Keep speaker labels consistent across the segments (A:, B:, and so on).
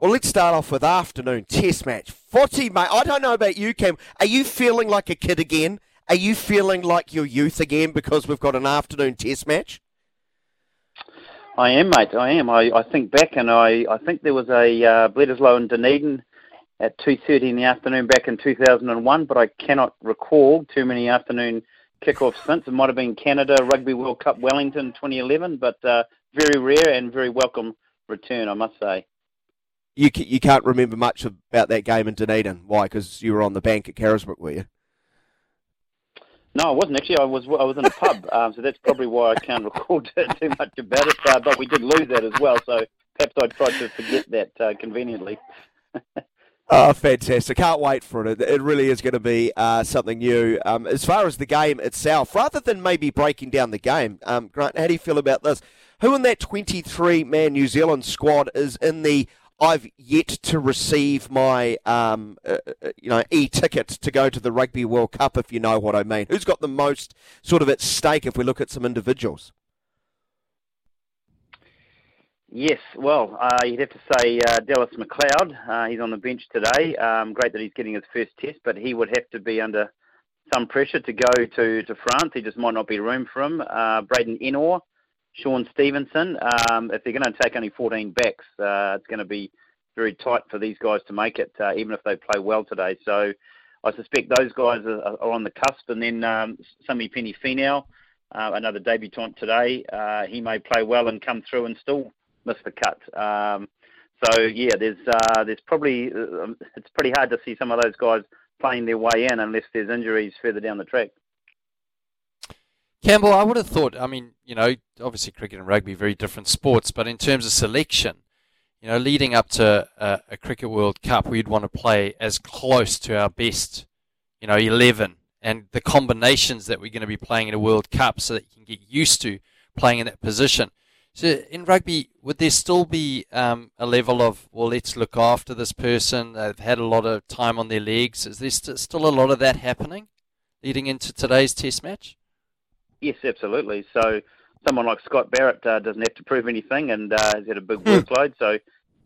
A: Well, let's start off with afternoon test match. Footy, mate. I don't know about you, Cam. Are you feeling like a kid again? Are you feeling like your youth again because we've got an afternoon test match?
B: I am, mate. I am. I, I think back, and I, I think there was a uh, Bledisloe and Dunedin at 2.30 in the afternoon back in 2001, but I cannot recall too many afternoon kickoffs since. It might have been Canada Rugby World Cup Wellington 2011, but uh, very rare and very welcome return, I must say.
A: You, you can't remember much about that game in Dunedin. Why? Because you were on the bank at Carisbrook, were you?
B: No, I wasn't actually. I was I was in a pub, um, so that's probably why I can't recall too much about it. Uh, but we did lose that as well, so perhaps I tried to forget that uh, conveniently.
A: Oh, fantastic. Can't wait for it. It really is going to be uh, something new. Um, as far as the game itself, rather than maybe breaking down the game, um, Grant, how do you feel about this? Who in that 23 man New Zealand squad is in the I've yet to receive my um, uh, uh you know e ticket to go to the Rugby World Cup, if you know what I mean? Who's got the most sort of at stake if we look at some individuals?
B: Yes, well, uh, you'd have to say uh, Dallas McLeod. Uh, he's on the bench today. Um, great that he's getting his first test, but he would have to be under some pressure to go to, to France. He just might not be room for him. Uh, Braydon Shaun Stevenson. Um, if they're going to take only 14 backs, uh, it's going to be very tight for these guys to make it, uh, even if they play well today. So I suspect those guys are, are on the cusp. And then um, Samipeni Finau, uh, another debutant today, uh, he may play well and come through and still miss the cut. Um, so yeah, there's uh, there's probably uh, um, it's pretty hard to see some of those guys playing their way in unless there's injuries further down the track.
C: Campbell, I would have thought. I mean, you know, obviously cricket and rugby very different sports, but in terms of selection, you know, leading up to a, a cricket World Cup, we'd want to play as close to our best, you know, eleven, and the combinations that we're going to be playing in a World Cup, so that you can get used to playing in that position. So in rugby, would there still be um, a level of well, let's look after this person? They've had a lot of time on their legs. Is there st- still a lot of that happening leading into today's Test match?
B: Yes, absolutely. So someone like Scott Barrett uh, doesn't have to prove anything, and uh, has had a big hmm. workload. So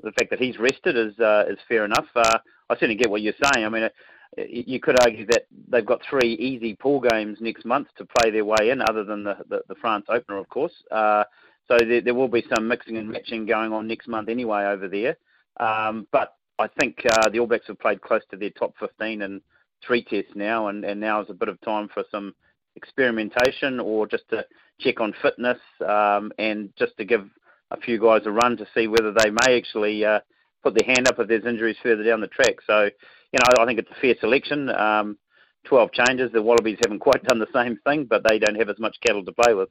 B: the fact that he's rested is uh, is fair enough. Uh, I certainly get what you're saying. I mean, uh, you could argue that they've got three easy pool games next month to play their way in, other than the the, the France opener, of course. Uh, so there, there will be some mixing and matching going on next month anyway over there. Um, but I think uh, the All Blacks have played close to their top 15 in three tests now, and, and now is a bit of time for some experimentation or just to check on fitness um, and just to give a few guys a run to see whether they may actually uh, put their hand up if there's injuries further down the track. So, you know, I think it's a fair selection. Um, 12 changes. The Wallabies haven't quite done the same thing, but they don't have as much cattle to play with.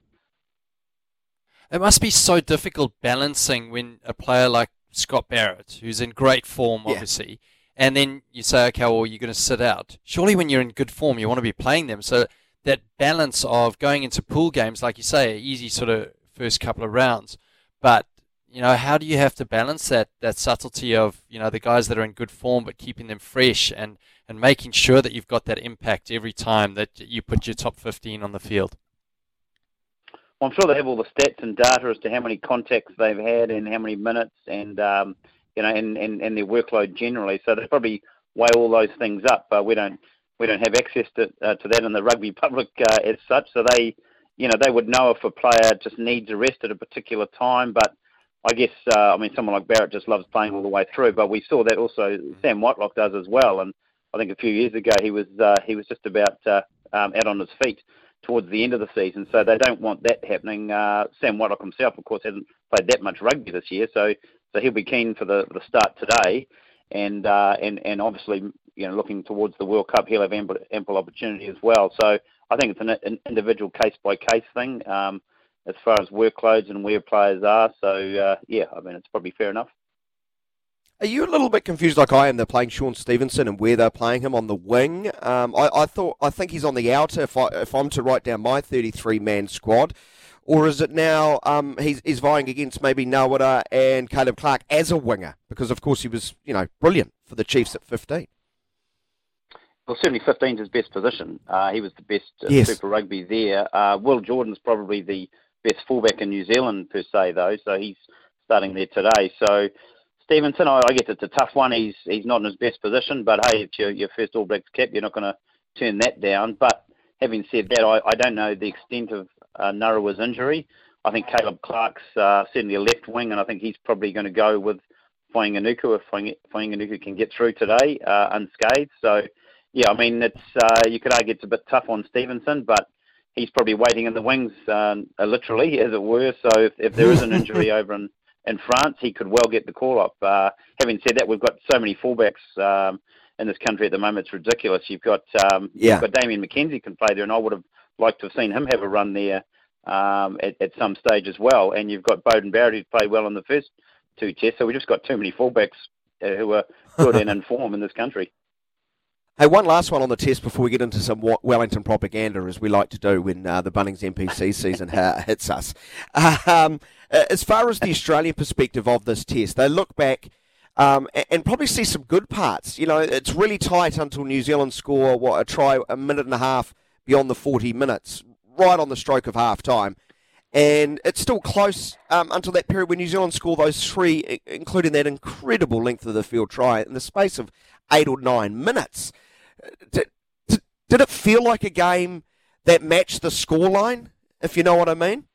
C: It must be so difficult balancing when a player like Scott Barrett, who's in great form, obviously, yeah. and then you say, okay, well, you're going to sit out. Surely, when you're in good form, you want to be playing them. So that balance of going into pool games, like you say, easy sort of first couple of rounds, but you know, how do you have to balance that that subtlety of you know the guys that are in good form but keeping them fresh and and making sure that you've got that impact every time that you put your top 15 on the field?
B: Well, I'm sure they have all the stats and data as to how many contacts they've had and how many minutes and um, you know and, and, and their workload generally. So they probably weigh all those things up. But we don't we don't have access to uh, to that in the rugby public uh, as such. So they you know they would know if a player just needs a rest at a particular time. But I guess uh, I mean someone like Barrett just loves playing all the way through. But we saw that also Sam Whitelock does as well. And I think a few years ago he was uh, he was just about uh, um, out on his feet towards the end of the season. So they don't want that happening. Uh, Sam Whitelock himself, of course, hasn't played that much rugby this year, so so he'll be keen for the the start today, and uh, and and obviously you know looking towards the World Cup, he'll have ample, ample opportunity as well. So I think it's an, an individual case by case thing um, as far as workloads and where players are. So uh, yeah, I mean it's probably fair enough.
A: Are you a little bit confused, like I am? They're playing Shaun Stevenson and where they're playing him on the wing. Um, I, I, thought, I think he's on the outer. If, I, if I'm to write down my 33 man squad, or is it now um, he's, he's vying against maybe Narawa and Caleb Clarke as a winger? Because of course he was, you know, brilliant for the Chiefs at 15.
B: Well, certainly 15 is his best position. Uh, he was the best uh, yes. Super Rugby there. Uh, Will Jordan's probably the best fullback in New Zealand per se, though. So he's starting there today. So Stevenson, I, I guess it's a tough one. He's he's not in his best position, but hey, it's your, your first All Blacks cap. You're not going to turn that down. But having said that, I, I don't know the extent of uh, Narawa's injury. I think Caleb Clarke's uh, certainly a left wing, and I think he's probably going to go with Fainga'anuku if Fainga'anuku can get through today uh, unscathed. So, yeah, I mean, it's uh, you could argue it's a bit tough on Stevenson, but he's probably waiting in the wings, um, literally, as it were. So if, if there is an injury over in, in France, he could well get the call up. Uh, having said that, we've got so many fullbacks um, in this country at the moment; it's ridiculous. You've got um,
A: yeah.
B: you've got Damian McKenzie can play there, and I would have liked to have seen him have a run there um, at, at some stage as well. And you've got Beauden Barrett who played well in the first two tests, so we just got too many fullbacks uh, who are good and in form in this country.
A: Hey, one last one on the test before we get into some Wellington propaganda, as we like to do when uh, the Bunnings NPC season hits us. Um, as far as the Australian perspective of this test, they look back um, and probably see some good parts. You know, it's really tight until New Zealand score what a try a minute and a half beyond the 40 minutes, right on the stroke of half time. And it's still close um, until that period when New Zealand score those three, including that incredible length of the field try in the space of eight or nine minutes. Did, did it feel like a game that matched the scoreline, if you know what I mean?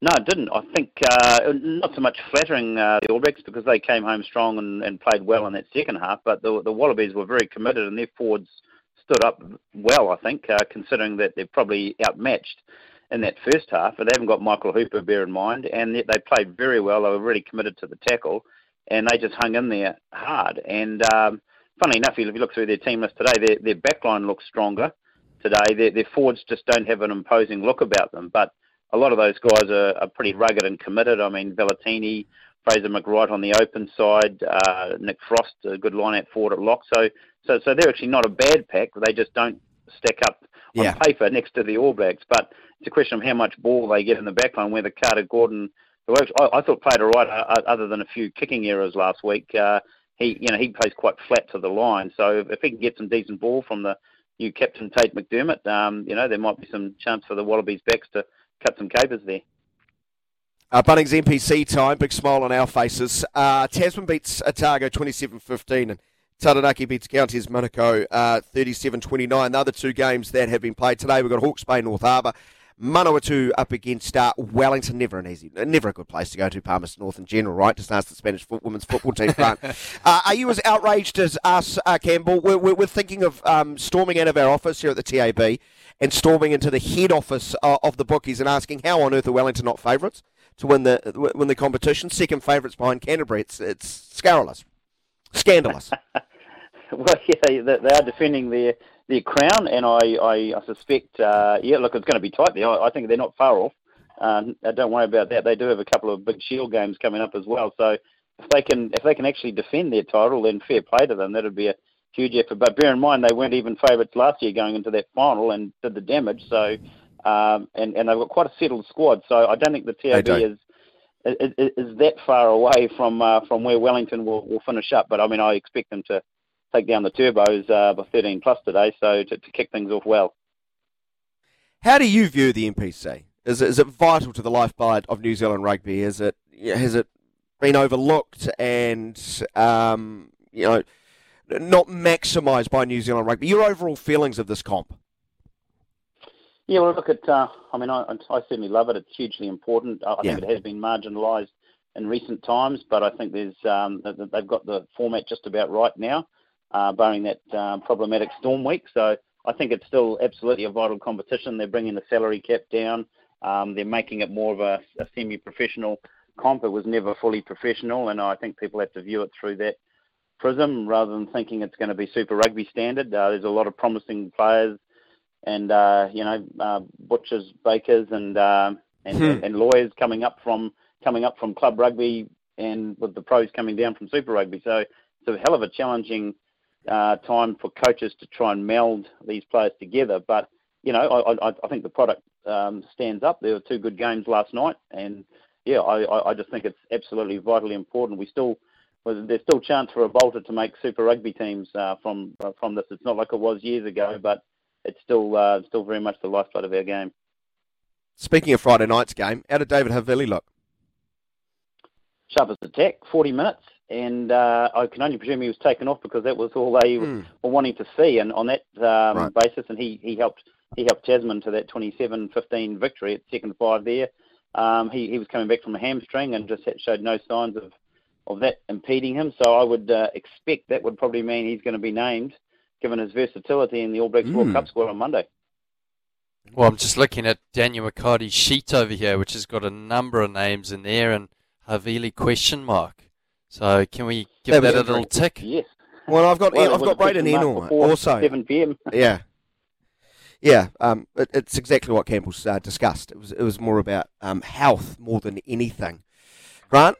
B: No, it didn't. I think uh, not so much flattering uh, the All Blacks because they came home strong and, and played well in that second half, but the, the Wallabies were very committed and their forwards stood up well, I think, uh, considering that they're probably outmatched in that first half. But they haven't got Michael Hooper, bear in mind, and they played very well. They were really committed to the tackle, and they just hung in there hard. And um, funnily enough, if you look through their team list today, their, their backline looks stronger today. Their, their forwards just don't have an imposing look about them. But a lot of those guys are, are pretty rugged and committed. I mean, Valetini, Fraser McReight on the open side, uh, Nick Frost, a good line out forward at lock. So, so, so they're actually not a bad pack. They just don't stack up on
A: yeah.
B: paper next to the All Blacks. But it's a question of how much ball they get in the backline. Whether Carter Gordon, who I, I thought played all right, uh, other than a few kicking errors last week. Uh, he you know he plays quite flat to the line. So if he can get some decent ball from the new captain Tate McDermott, um, you know there might be some chance for the Wallabies backs to cut some capers there.
A: Uh, Bunnings NPC time, big smile on our faces. Uh, Tasman beats Otago 27-15 and Taranaki beats Counties Manukau uh, 37-29. The other two games that have been played today, we've got Hawke's Bay, North Harbour, Manawatu up against uh, Wellington. Never an easy, never a good place to go to, Palmerston North in general, right? To start the Spanish foot, women's football team front. uh, are you as outraged as us, uh, Campbell? We're, we're, we're thinking of um, storming out of our office here at the TAB and storming into the head office uh, of the bookies and asking how on earth are Wellington not favourites to win the win the competition? Second favourites behind Canterbury. It's it's scurrilous, scandalous.
B: well, yeah, they, they are defending their their crown, and I, I, I suspect, uh, yeah, look, it's going to be tight there. I, I think they're not far off. Um, don't worry about that. They do have a couple of big Shield games coming up as well. So if they can if they can actually defend their title, then fair play to them. That'd be a huge effort. But bear in mind they weren't even favourites last year going into that final and did the damage. So um, and and they've got quite a settled squad. So I don't think the TAB is, is is that far away from uh, from where Wellington will, will finish up. But I mean I expect them to take down the turbos uh, by 13 plus today, so to, to, kick things off well.
A: How do you view the NPC? Is it, is it vital to the lifeblood of New Zealand rugby? Is it has it been overlooked and um, you know not maximised by New Zealand rugby? Your overall feelings of this comp?
B: Yeah, well, look at. Uh, I mean, I, I certainly love it. It's hugely important. I, I yeah. think it has been marginalised in recent times, but I think there's um, they've got the format just about right now uh, barring that um, problematic storm week. So I think it's still absolutely a vital competition. They're bringing the salary cap down. Um, they're making it more of a, a, semi-professional comp. It was never fully professional, and I think people have to view it through that prism rather than thinking it's going to be Super Rugby standard. Uh, there's a lot of promising players, and uh, you know, uh, butchers, bakers, and uh, and, hmm. and lawyers coming up from coming up from club rugby, and with the pros coming down from Super Rugby. So it's a hell of a challenging uh, time for coaches to try and meld these players together. But you know, I, I, I think the product um, stands up. There were two good games last night, and yeah, I, I just think it's absolutely vitally important. We still there's still chance for a bolter to make Super Rugby teams uh, from uh, from this. It's not like it was years ago, but it's still uh, still very much the lifeblood of our game.
A: Speaking of Friday night's game, how did David Havili look?
B: Sharp as a attack, 40 minutes, and uh, I can only presume he was taken off because that was all they mm. were wanting to see, and on that um, right. basis, and he, he helped he helped Tasman to that 27-15 victory at second five there. Um, he, he was coming back from a hamstring and just showed no signs of, of that impeding him. So I would uh, expect that would probably mean he's going to be named, given his versatility in the All Blacks mm. World Cup squad on Monday.
C: Well, I'm just looking at Daniel McCarty's sheet over here, which has got a number of names in there, and Havili question mark. So can we give that, that a little tick?
B: Yes.
A: Well, I've got well, I've got Braydon Ennor also.
B: 7 p.m.
A: yeah. Yeah, um, it, it's exactly what Campbell's uh, discussed. It was it was more about um, health more than anything. Grant.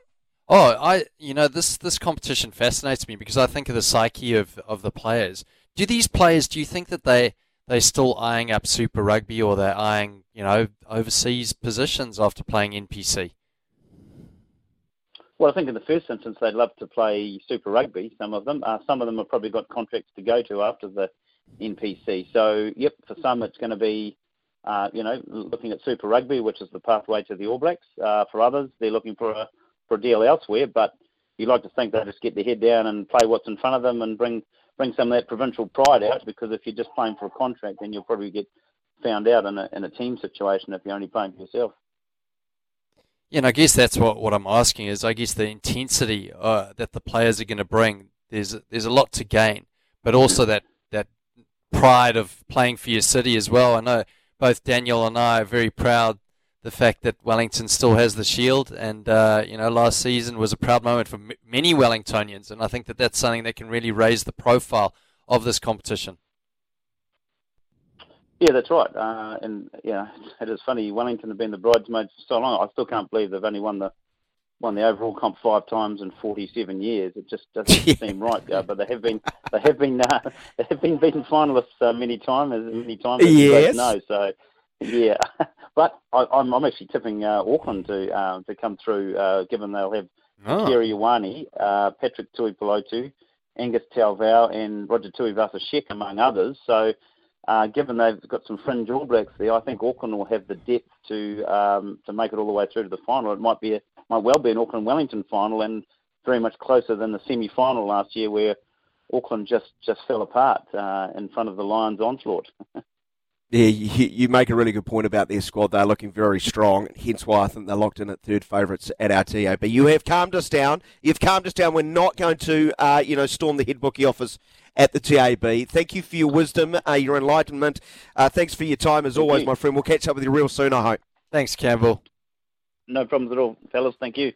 C: Oh, I you know this this competition fascinates me because I think of the psyche of, of the players. Do these players? Do you think that they they still eyeing up Super Rugby or they're eyeing you know overseas positions after playing NPC?
B: Well, I think in the first instance they'd love to play Super Rugby. Some of them, uh, some of them have probably got contracts to go to after the NPC. So, yep, for some it's going to be, uh, you know, looking at Super Rugby, which is the pathway to the All Blacks. Uh, for others, they're looking for a for a deal elsewhere. But you like to think they just get their head down and play what's in front of them and bring bring some of that provincial pride out. Because if you're just playing for a contract, then you'll probably get found out in a in a team situation if you're only playing for yourself.
C: Yeah, I guess that's what, what I'm asking is I guess the intensity uh, that the players are going to bring. There's there's a lot to gain, but also that that pride of playing for your city as well. I know both Daniel and I are very proud the fact that Wellington still has the shield, and uh, you know last season was a proud moment for m- many Wellingtonians, and I think that that's something that can really raise the profile of this competition.
B: Yeah, that's right. Uh, and yeah, it is funny. Wellington have been the bridesmaids for so long. I still can't believe they've only won the won the overall comp five times in 47 years. It just doesn't seem right. Uh, but they have been they have been uh, they have been beaten finalists uh, many times many times as yes. know. So yeah, but I, am I'm, I'm actually tipping uh, Auckland to uh, to come through, uh, given they'll have oh. Akira Ioane, uh, Patrick Tuipulotu, Angus Ta'avao, and Roger Tuivasa-Sheck, among others. So uh, given they've got some fringe All Blacks there, I think Auckland will have the depth to um, to make it all the way through to the final. It might be a, might well be an Auckland Wellington final, and very much closer than the semi final last year, where Auckland just just fell apart uh, in front of the Lions' onslaught.
A: Yeah, you, make a really good point about their squad. They're looking very strong, hence why I think they're locked in at third favourites at our TAB. You have calmed us down. You've calmed us down. We're not going to, uh, you know, storm the head bookie office at the TAB. Thank you for your wisdom, uh, your enlightenment. Uh, thanks for your time as always, my friend. We'll catch up with you real soon, I hope.
C: Thanks, Campbell.
B: No problems at all, fellas. Thank you.